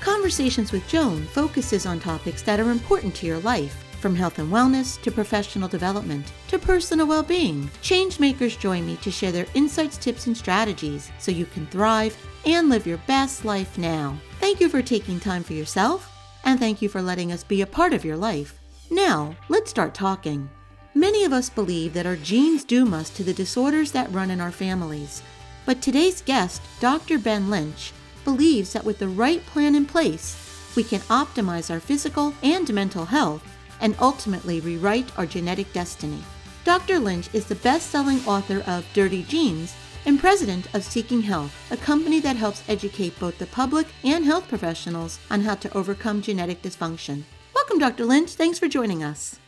Conversations with Joan focuses on topics that are important to your life, from health and wellness to professional development to personal well being. Changemakers join me to share their insights, tips, and strategies so you can thrive and live your best life now. Thank you for taking time for yourself, and thank you for letting us be a part of your life. Now, let's start talking. Many of us believe that our genes doom us to the disorders that run in our families. But today's guest, Dr. Ben Lynch, believes that with the right plan in place, we can optimize our physical and mental health and ultimately rewrite our genetic destiny. Dr. Lynch is the best selling author of Dirty Genes and president of Seeking Health, a company that helps educate both the public and health professionals on how to overcome genetic dysfunction. Welcome, Dr. Lynch. Thanks for joining us.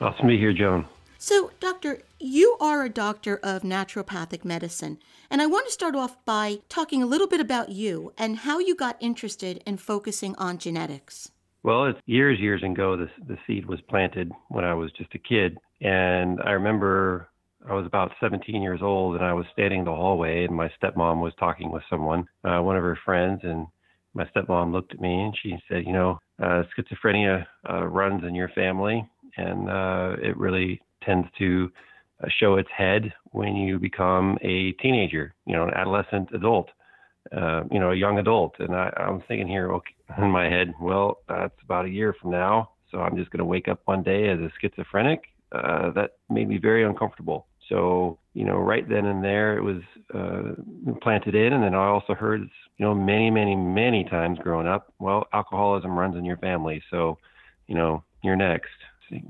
Awesome to be here, Joan. So, Doctor, you are a doctor of naturopathic medicine, and I want to start off by talking a little bit about you and how you got interested in focusing on genetics. Well, it's years, years ago, the, the seed was planted when I was just a kid. And I remember I was about 17 years old and I was standing in the hallway and my stepmom was talking with someone, uh, one of her friends. And my stepmom looked at me and she said, You know, uh, schizophrenia uh, runs in your family and uh, it really tends to uh, show its head when you become a teenager, you know, an adolescent adult, uh, you know, a young adult. And I, I'm thinking here, okay, in my head, well, that's about a year from now. So I'm just going to wake up one day as a schizophrenic. Uh, that made me very uncomfortable. So, you know, right then and there, it was uh, planted in. And then I also heard, you know, many, many, many times growing up, well, alcoholism runs in your family. So, you know, you're next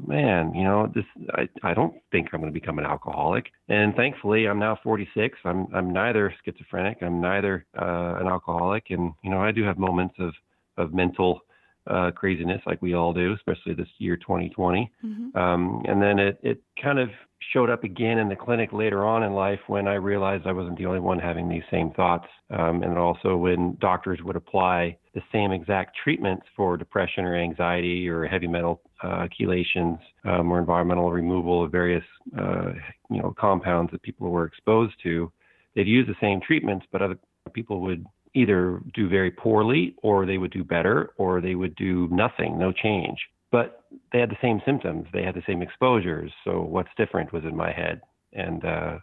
man, you know, this I, I don't think I'm going to become an alcoholic. And thankfully, I'm now 46. I'm I'm neither schizophrenic. I'm neither uh, an alcoholic. And you know, I do have moments of of mental uh, craziness like we all do, especially this year 2020. Mm-hmm. Um, and then it it kind of showed up again in the clinic later on in life when I realized I wasn't the only one having these same thoughts. Um, and also when doctors would apply the same exact treatments for depression or anxiety or heavy metal uh, chelations um, or environmental removal of various uh, you know compounds that people were exposed to. They'd use the same treatments, but other people would either do very poorly or they would do better or they would do nothing, no change but they had the same symptoms. They had the same exposures. So what's different was in my head, and uh,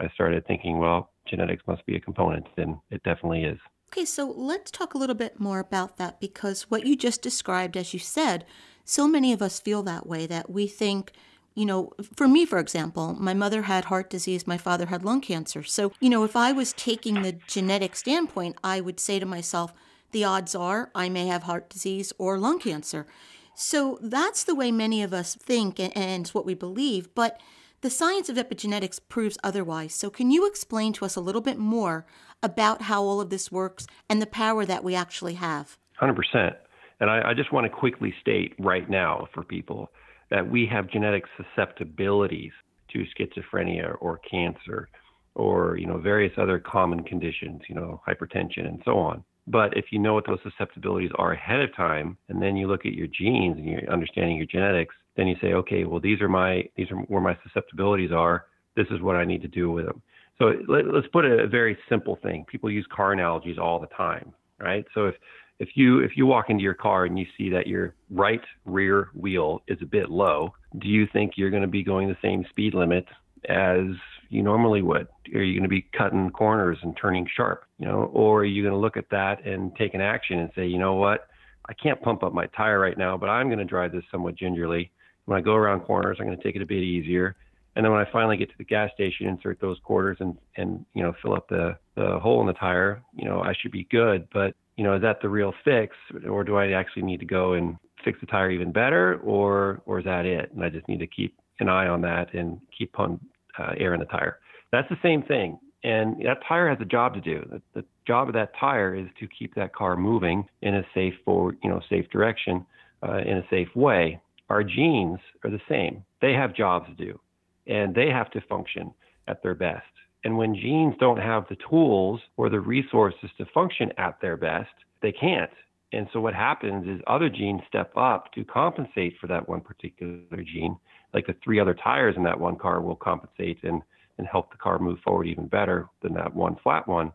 I started thinking, well, genetics must be a component, and it definitely is. Okay, so let's talk a little bit more about that because what you just described, as you said, so many of us feel that way that we think you know, for me, for example, my mother had heart disease, my father had lung cancer. So, you know, if I was taking the genetic standpoint, I would say to myself, the odds are I may have heart disease or lung cancer. So that's the way many of us think and it's what we believe, but the science of epigenetics proves otherwise. So can you explain to us a little bit more about how all of this works and the power that we actually have? 100%. And I, I just want to quickly state right now for people that we have genetic susceptibilities to schizophrenia or cancer or you know various other common conditions you know hypertension and so on but if you know what those susceptibilities are ahead of time, and then you look at your genes and you're understanding your genetics, then you say, okay, well these are my these are where my susceptibilities are. This is what I need to do with them. So let, us put a, a very simple thing. People use car analogies all the time, right? So if if you if you walk into your car and you see that your right rear wheel is a bit low, do you think you're going to be going the same speed limit as you normally would? Are you going to be cutting corners and turning sharp? You know, or are you going to look at that and take an action and say, you know what, I can't pump up my tire right now, but I'm going to drive this somewhat gingerly. When I go around corners, I'm going to take it a bit easier. And then when I finally get to the gas station, insert those quarters and and you know fill up the the hole in the tire, you know I should be good. But you know is that the real fix, or do I actually need to go and fix the tire even better, or or is that it? And I just need to keep an eye on that and keep on uh, air in the tire. That's the same thing. And that tire has a job to do. The, the job of that tire is to keep that car moving in a safe forward, you know, safe direction, uh, in a safe way. Our genes are the same. They have jobs to do, and they have to function at their best. And when genes don't have the tools or the resources to function at their best, they can't. And so what happens is other genes step up to compensate for that one particular gene. Like the three other tires in that one car will compensate and, and help the car move forward even better than that one flat one.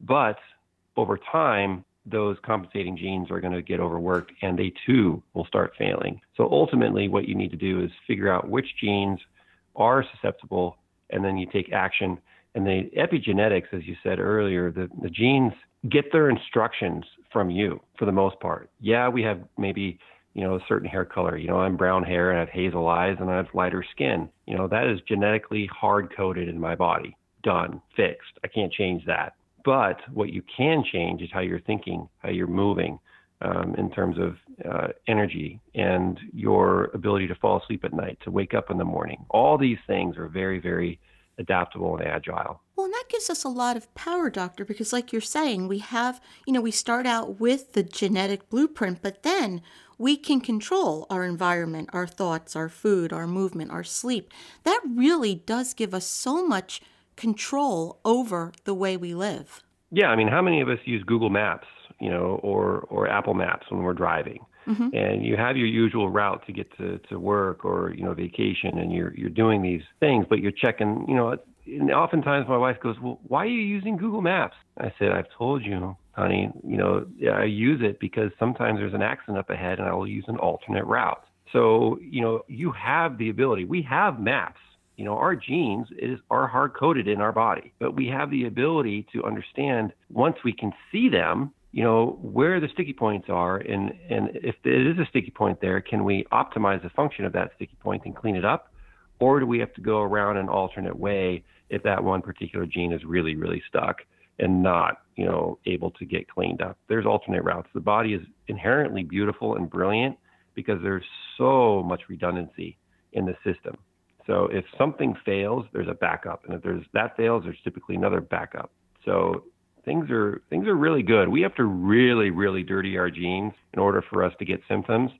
But over time, those compensating genes are going to get overworked and they too will start failing. So ultimately, what you need to do is figure out which genes are susceptible and then you take action. And the epigenetics, as you said earlier, the, the genes get their instructions from you for the most part. Yeah, we have maybe you know a certain hair color. You know, I'm brown hair and I have hazel eyes and I have lighter skin. You know, that is genetically hard coded in my body. Done, fixed. I can't change that. But what you can change is how you're thinking, how you're moving, um, in terms of uh, energy and your ability to fall asleep at night, to wake up in the morning. All these things are very, very adaptable and agile. Well, and that gives us a lot of power, doctor, because like you're saying, we have, you know, we start out with the genetic blueprint, but then we can control our environment, our thoughts, our food, our movement, our sleep. That really does give us so much control over the way we live. Yeah, I mean, how many of us use Google Maps, you know, or or Apple Maps when we're driving? Mm-hmm. And you have your usual route to get to, to work or you know vacation, and you're you're doing these things, but you're checking, you know. And oftentimes my wife goes, "Well, why are you using Google Maps?" I said, "I've told you, honey. You know, I use it because sometimes there's an accident up ahead, and I will use an alternate route." So you know, you have the ability. We have maps you know, our genes is are hard coded in our body, but we have the ability to understand once we can see them, you know, where the sticky points are, and and if there is a sticky point there, can we optimize the function of that sticky point and clean it up, or do we have to go around an alternate way if that one particular gene is really really stuck and not, you know, able to get cleaned up? There's alternate routes. The body is inherently beautiful and brilliant because there's so much redundancy in the system. So if something fails, there's a backup, and if there's that fails, there's typically another backup. So things are things are really good. We have to really really dirty our genes in order for us to get symptoms,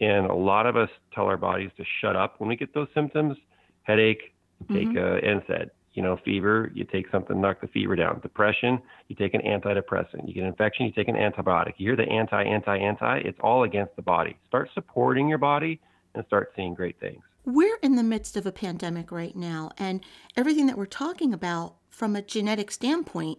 and a lot of us tell our bodies to shut up when we get those symptoms. Headache, take mm-hmm. a NSAID. You know, fever, you take something, to knock the fever down. Depression, you take an antidepressant. You get an infection, you take an antibiotic. You hear the anti, anti, anti. It's all against the body. Start supporting your body and start seeing great things. We're in the midst of a pandemic right now, and everything that we're talking about from a genetic standpoint,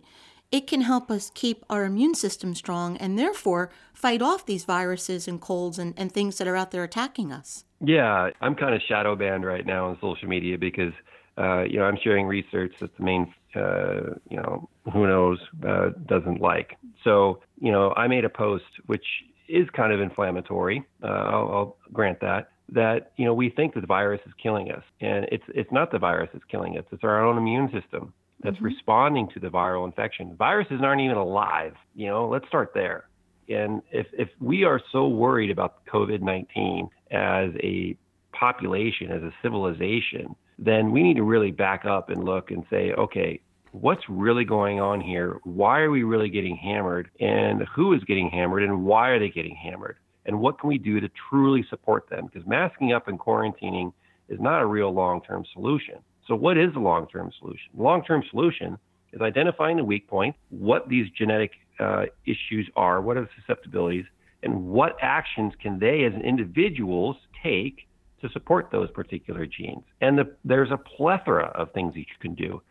it can help us keep our immune system strong and therefore fight off these viruses and colds and, and things that are out there attacking us. Yeah, I'm kind of shadow banned right now on social media because, uh, you know, I'm sharing research that the main, uh, you know, who knows, uh, doesn't like. So, you know, I made a post which is kind of inflammatory. Uh, I'll, I'll grant that that you know we think that the virus is killing us, and it's it's not the virus that's killing us. It's our own immune system that's mm-hmm. responding to the viral infection. Viruses aren't even alive. You know, let's start there. And if if we are so worried about COVID-19 as a population, as a civilization, then we need to really back up and look and say, okay, what's really going on here? Why are we really getting hammered? And who is getting hammered? And why are they getting hammered? and what can we do to truly support them? Because masking up and quarantining is not a real long term solution. So, what is the long term solution? The long term solution is identifying the weak point, what these genetic uh, issues are, what are the susceptibilities, and what actions can they as individuals take to support those particular genes. And the, there's a plethora of things that you can do.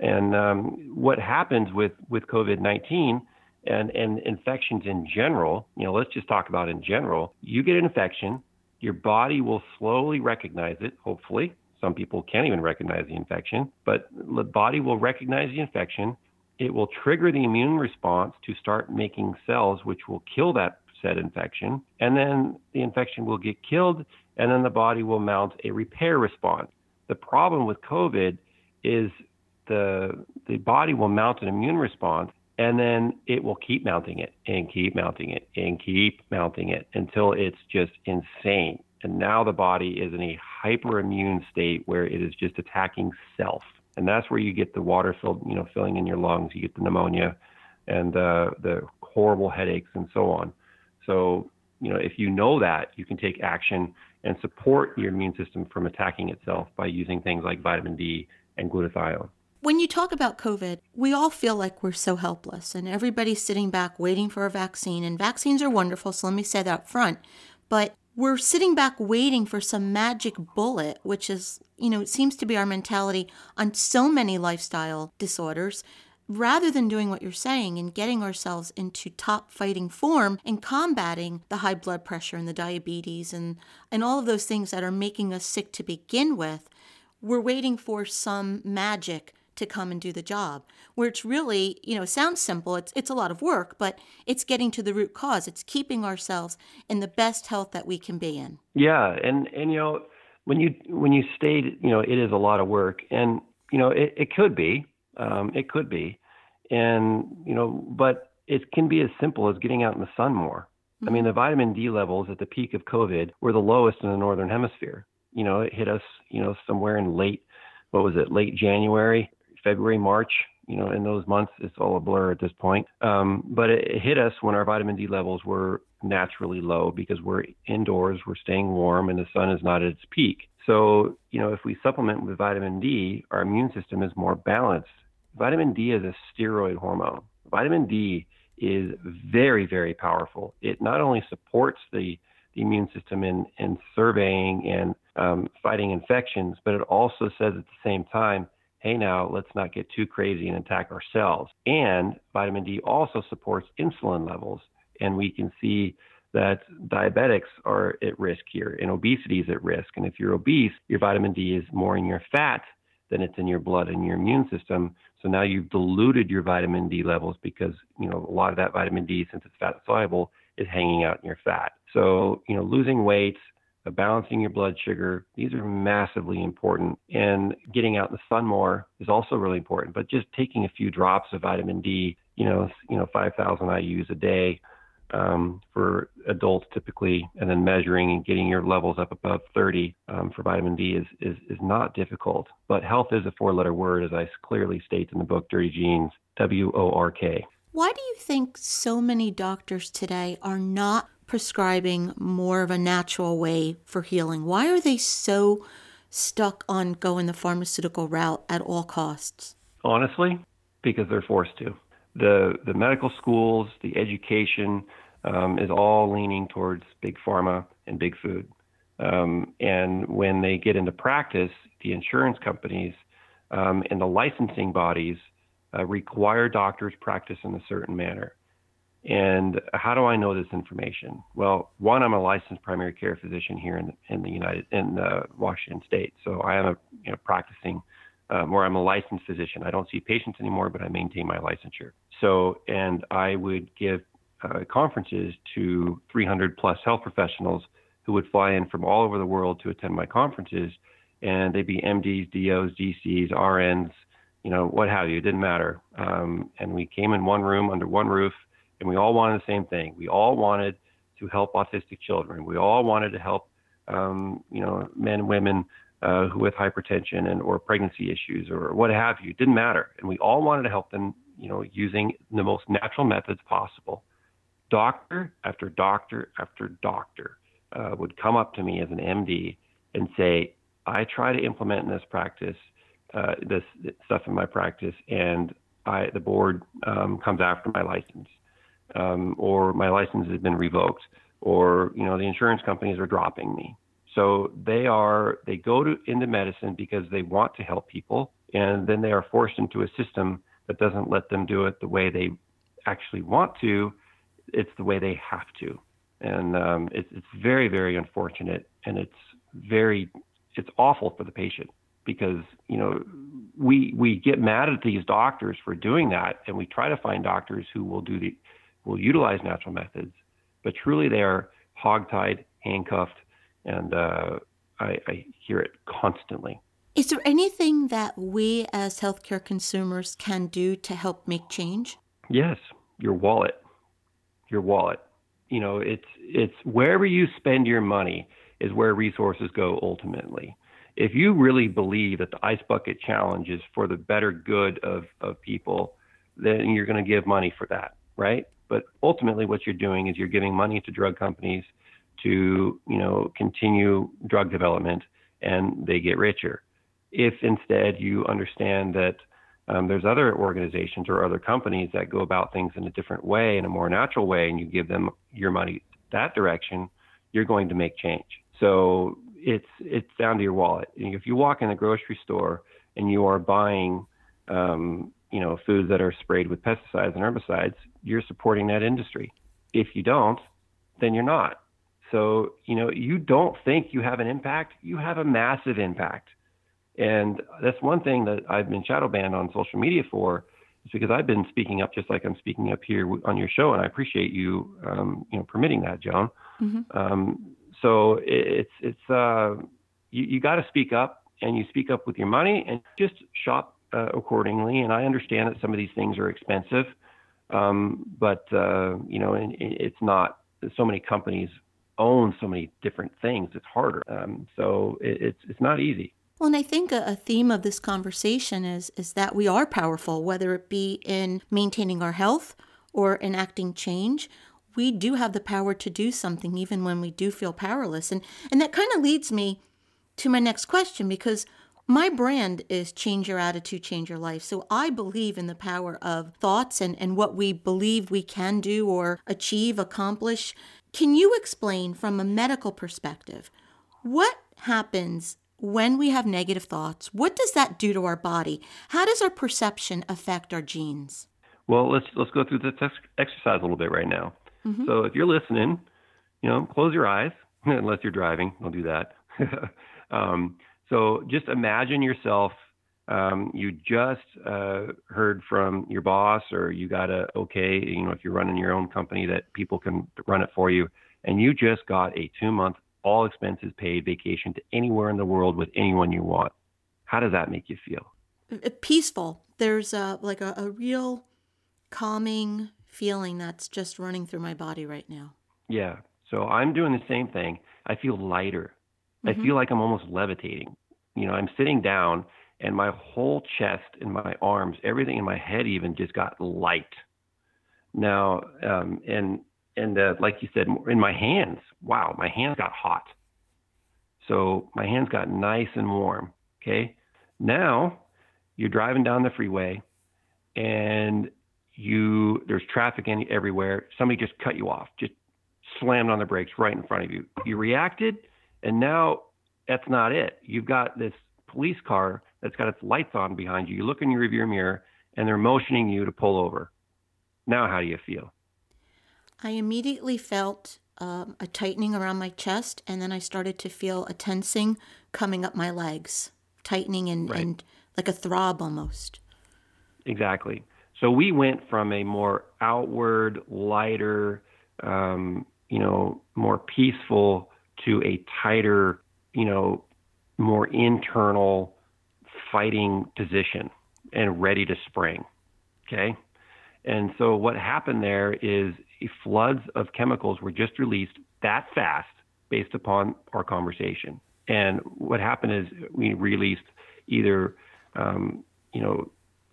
And um, what happens with, with COVID 19 and, and infections in general, you know, let's just talk about in general. You get an infection, your body will slowly recognize it, hopefully. Some people can't even recognize the infection, but the body will recognize the infection. It will trigger the immune response to start making cells which will kill that said infection. And then the infection will get killed, and then the body will mount a repair response. The problem with COVID is the, the body will mount an immune response and then it will keep mounting it and keep mounting it and keep mounting it until it's just insane. And now the body is in a hyperimmune state where it is just attacking self. and that's where you get the water filled, you know, filling in your lungs. You get the pneumonia, and uh, the horrible headaches and so on. So, you know, if you know that, you can take action and support your immune system from attacking itself by using things like vitamin D and glutathione. When you talk about COVID, we all feel like we're so helpless, and everybody's sitting back waiting for a vaccine. And vaccines are wonderful, so let me say that up front. But we're sitting back waiting for some magic bullet, which is, you know, it seems to be our mentality on so many lifestyle disorders rather than doing what you're saying and getting ourselves into top fighting form and combating the high blood pressure and the diabetes and, and all of those things that are making us sick to begin with, we're waiting for some magic to come and do the job. Where it's really, you know, sounds simple, it's it's a lot of work, but it's getting to the root cause. It's keeping ourselves in the best health that we can be in. Yeah, and and you know, when you when you state, you know, it is a lot of work and you know, it, it could be. Um, it could be and you know, but it can be as simple as getting out in the sun more. Mm-hmm. I mean, mm-hmm. the vitamin D levels at the peak of COVID were the lowest in the northern hemisphere. You know, it hit us, you know, somewhere in late, what was it, late January, February, March. You know, in those months, it's all a blur at this point. Um, but it, it hit us when our vitamin D levels were naturally low because we're indoors, we're staying warm, and the sun is not at its peak. So, you know, if we supplement with vitamin D, our immune system is more balanced Vitamin D is a steroid hormone. Vitamin D is very, very powerful. It not only supports the, the immune system in, in surveying and um, fighting infections, but it also says at the same time, hey, now let's not get too crazy and attack ourselves. And vitamin D also supports insulin levels. And we can see that diabetics are at risk here and obesity is at risk. And if you're obese, your vitamin D is more in your fat than it's in your blood and your immune system. So now you've diluted your vitamin D levels because, you know, a lot of that vitamin D, since it's fat soluble, is hanging out in your fat. So, you know, losing weight, balancing your blood sugar, these are massively important. And getting out in the sun more is also really important. But just taking a few drops of vitamin D, you know, you know, 5,000 IU's a day um, for adults typically, and then measuring and getting your levels up above 30 um, for vitamin D is, is, is not difficult. But health is a four letter word, as I clearly state in the book Dirty Genes, W O R K. Why do you think so many doctors today are not prescribing more of a natural way for healing? Why are they so stuck on going the pharmaceutical route at all costs? Honestly, because they're forced to. The the medical schools, the education, um, is all leaning towards big pharma and big food. Um, and when they get into practice, the insurance companies um, and the licensing bodies uh, require doctors practice in a certain manner. And how do I know this information? Well, one, I'm a licensed primary care physician here in, in the United in uh, Washington State, so I am a you know, practicing um, where I'm a licensed physician. I don't see patients anymore, but I maintain my licensure. So, and I would give uh, conferences to 300 plus health professionals who would fly in from all over the world to attend my conferences, and they'd be MDs, DOs, DCs, RNs, you know, what have you. It didn't matter. Um, and we came in one room under one roof, and we all wanted the same thing. We all wanted to help autistic children. We all wanted to help, um, you know, men, and women uh, who with hypertension and or pregnancy issues or what have you. It didn't matter, and we all wanted to help them, you know, using the most natural methods possible doctor after doctor after doctor uh, would come up to me as an MD and say, I try to implement in this practice, uh, this stuff in my practice, and I, the board um, comes after my license, um, or my license has been revoked, or you know the insurance companies are dropping me. So they are they go to into medicine because they want to help people, and then they are forced into a system that doesn't let them do it the way they actually want to, it's the way they have to, and um, it's it's very very unfortunate, and it's very it's awful for the patient because you know we we get mad at these doctors for doing that, and we try to find doctors who will do the will utilize natural methods, but truly they are hogtied, handcuffed, and uh, I, I hear it constantly. Is there anything that we as healthcare consumers can do to help make change? Yes, your wallet your wallet. You know, it's it's wherever you spend your money is where resources go ultimately. if you really believe that the ice bucket challenge is for the better good of, of people, then you're going to give money for that, right? But ultimately, what you're doing is you're giving money to drug companies to, you know, continue drug development, and they get richer. If instead you understand that um, there's other organizations or other companies that go about things in a different way, in a more natural way, and you give them your money that direction, you're going to make change. So it's it's down to your wallet. If you walk in a grocery store and you are buying, um, you know, foods that are sprayed with pesticides and herbicides, you're supporting that industry. If you don't, then you're not. So you know, you don't think you have an impact. You have a massive impact, and that's one thing that I've been shadow banned on social media for. Is because I've been speaking up just like I'm speaking up here on your show, and I appreciate you, um, you know, permitting that, Joan. Mm-hmm. Um, so it's it's uh, you, you got to speak up, and you speak up with your money, and just shop uh, accordingly. And I understand that some of these things are expensive, um, but uh, you know, and, it's not. So many companies own so many different things. It's harder. Um, so it, it's it's not easy. Well, and I think a, a, theme of this conversation is is that we are powerful, whether it be in maintaining our health or enacting change we do have the power to do something even when we do feel powerless. And and that kind of leads me to my next question because my brand is change your attitude, change your life. So I believe in the power of thoughts and, and what we believe we can do or achieve, accomplish. Can you explain from a medical perspective what happens when we have negative thoughts? What does that do to our body? How does our perception affect our genes? Well, let's let's go through this exercise a little bit right now. Mm-hmm. So if you're listening, you know, close your eyes unless you're driving. Don't do that. um, so just imagine yourself. Um, you just uh, heard from your boss, or you got a okay. You know, if you're running your own company, that people can run it for you, and you just got a two-month, all expenses paid vacation to anywhere in the world with anyone you want. How does that make you feel? Peaceful. There's a like a, a real calming feeling that's just running through my body right now. Yeah. So I'm doing the same thing. I feel lighter. Mm-hmm. I feel like I'm almost levitating. You know, I'm sitting down and my whole chest and my arms, everything in my head even just got light. Now, um, and and uh, like you said, in my hands, wow, my hands got hot. So my hands got nice and warm. Okay. Now you're driving down the freeway and you there's traffic in, everywhere. Somebody just cut you off, just slammed on the brakes right in front of you. You reacted, and now that's not it. You've got this police car that's got its lights on behind you. You look in your rearview mirror, and they're motioning you to pull over. Now, how do you feel? I immediately felt um, a tightening around my chest, and then I started to feel a tensing coming up my legs, tightening and, right. and like a throb almost. Exactly. So we went from a more outward, lighter, um, you know, more peaceful to a tighter, you know, more internal fighting position and ready to spring. Okay. And so what happened there is floods of chemicals were just released that fast based upon our conversation. And what happened is we released either, um, you know,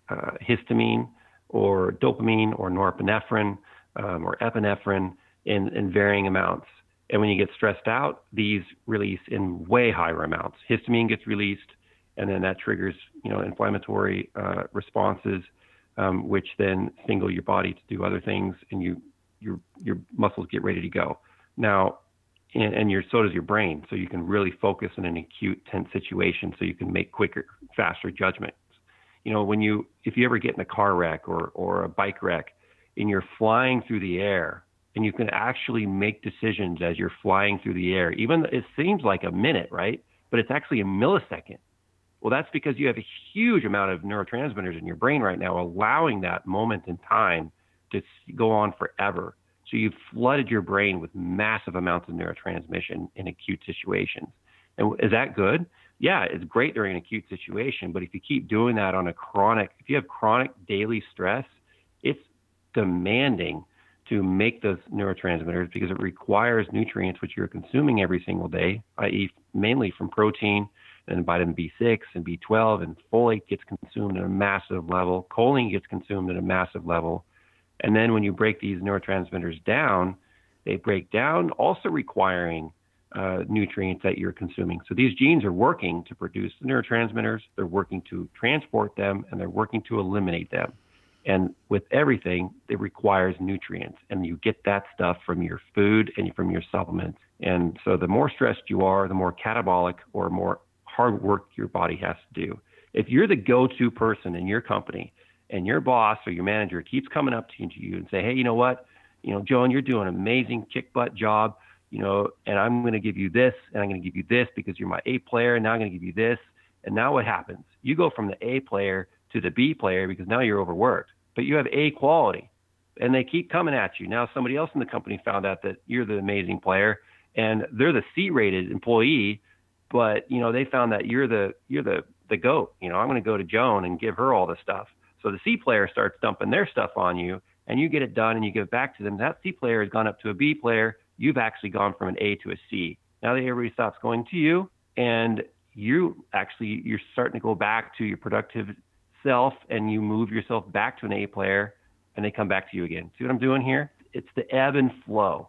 uh, histamine, or dopamine or norepinephrine um, or epinephrine in, in varying amounts. And when you get stressed out, these release in way higher amounts. Histamine gets released, and then that triggers you know inflammatory uh, responses, um, which then signal your body to do other things, and you your your muscles get ready to go. Now, and, and your so does your brain, so you can really focus in an acute tense situation, so you can make quicker, faster judgments. you know, when you if you ever get in a car wreck or or a bike wreck and you're flying through the air and you can actually make decisions as you're flying through the air, even it seems like a minute, right? But it's actually a millisecond. Well, that's because you have a huge amount of neurotransmitters in your brain right now, allowing that moment in time to go on forever. So you've flooded your brain with massive amounts of neurotransmission in acute situations. And is that good? yeah, it's great during an acute situation, but if you keep doing that on a chronic, if you have chronic daily stress, it's demanding to make those neurotransmitters because it requires nutrients which you're consuming every single day, i.e., mainly from protein, and vitamin B6 and B12 and folate gets consumed at a massive level. Choline gets consumed at a massive level. And then when you break these neurotransmitters down, they break down, also requiring uh, nutrients that you're consuming. So these genes are working to produce the neurotransmitters, they're working to transport them, and they're working to eliminate them. And with everything, it requires nutrients, and you get that stuff from your food and from your supplements. And so the more stressed you are, the more catabolic or more hard work your body has to do. If you're the go-to person in your company and your boss or your manager keeps coming up to you and say, "Hey, you know what? You know, Joan, you're doing an amazing kick butt job, you know, and I'm going to give you this and I'm going to give you this because you're my A player and now I'm going to give you this." And now what happens? You go from the A player to the B player because now you're overworked, but you have A quality. And they keep coming at you. Now somebody else in the company found out that you're the amazing player and they're the C-rated employee but you know they found that you're the you're the the goat. You know, I'm going to go to Joan and give her all the stuff. So the C player starts dumping their stuff on you, and you get it done, and you give it back to them. That C player has gone up to a B player. You've actually gone from an A to a C. Now that everybody stops going to you, and you actually you're starting to go back to your productive self, and you move yourself back to an A player, and they come back to you again. See what I'm doing here? It's the ebb and flow.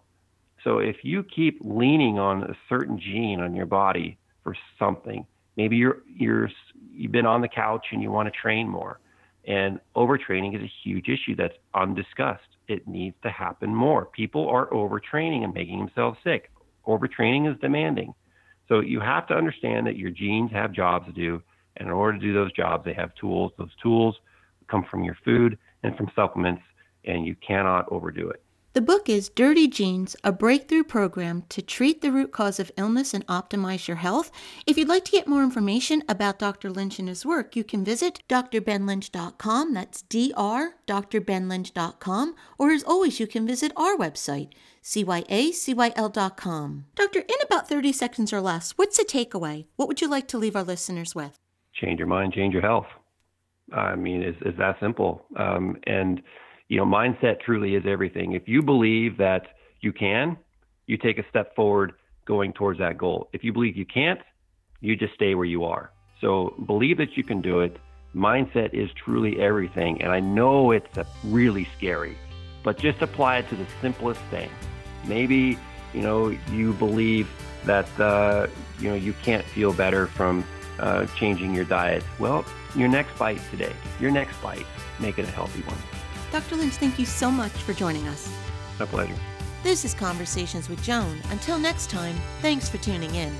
So if you keep leaning on a certain gene on your body for something. Maybe you're you're you've been on the couch and you want to train more. And overtraining is a huge issue that's undiscussed. It needs to happen more. People are overtraining and making themselves sick. Overtraining is demanding. So you have to understand that your genes have jobs to do. And in order to do those jobs, they have tools. Those tools come from your food and from supplements, and you cannot overdo it. The book is Dirty Genes, a breakthrough program to treat the root cause of illness and optimize your health. If you'd like to get more information about Dr. Lynch and his work, you can visit drbenlynch.com. That's D R, drbenlynch.com. Or as always, you can visit our website, cyacyl.com. Doctor, in about 30 seconds or less, what's the takeaway? What would you like to leave our listeners with? Change your mind, change your health. I mean, it's, it's that simple. Um, and you know, mindset truly is everything. If you believe that you can, you take a step forward going towards that goal. If you believe you can't, you just stay where you are. So believe that you can do it. Mindset is truly everything. And I know it's really scary, but just apply it to the simplest thing. Maybe, you know, you believe that, uh, you know, you can't feel better from uh, changing your diet. Well, your next bite today, your next bite, make it a healthy one. Dr. Lynch, thank you so much for joining us. My pleasure. This is Conversations with Joan. Until next time, thanks for tuning in.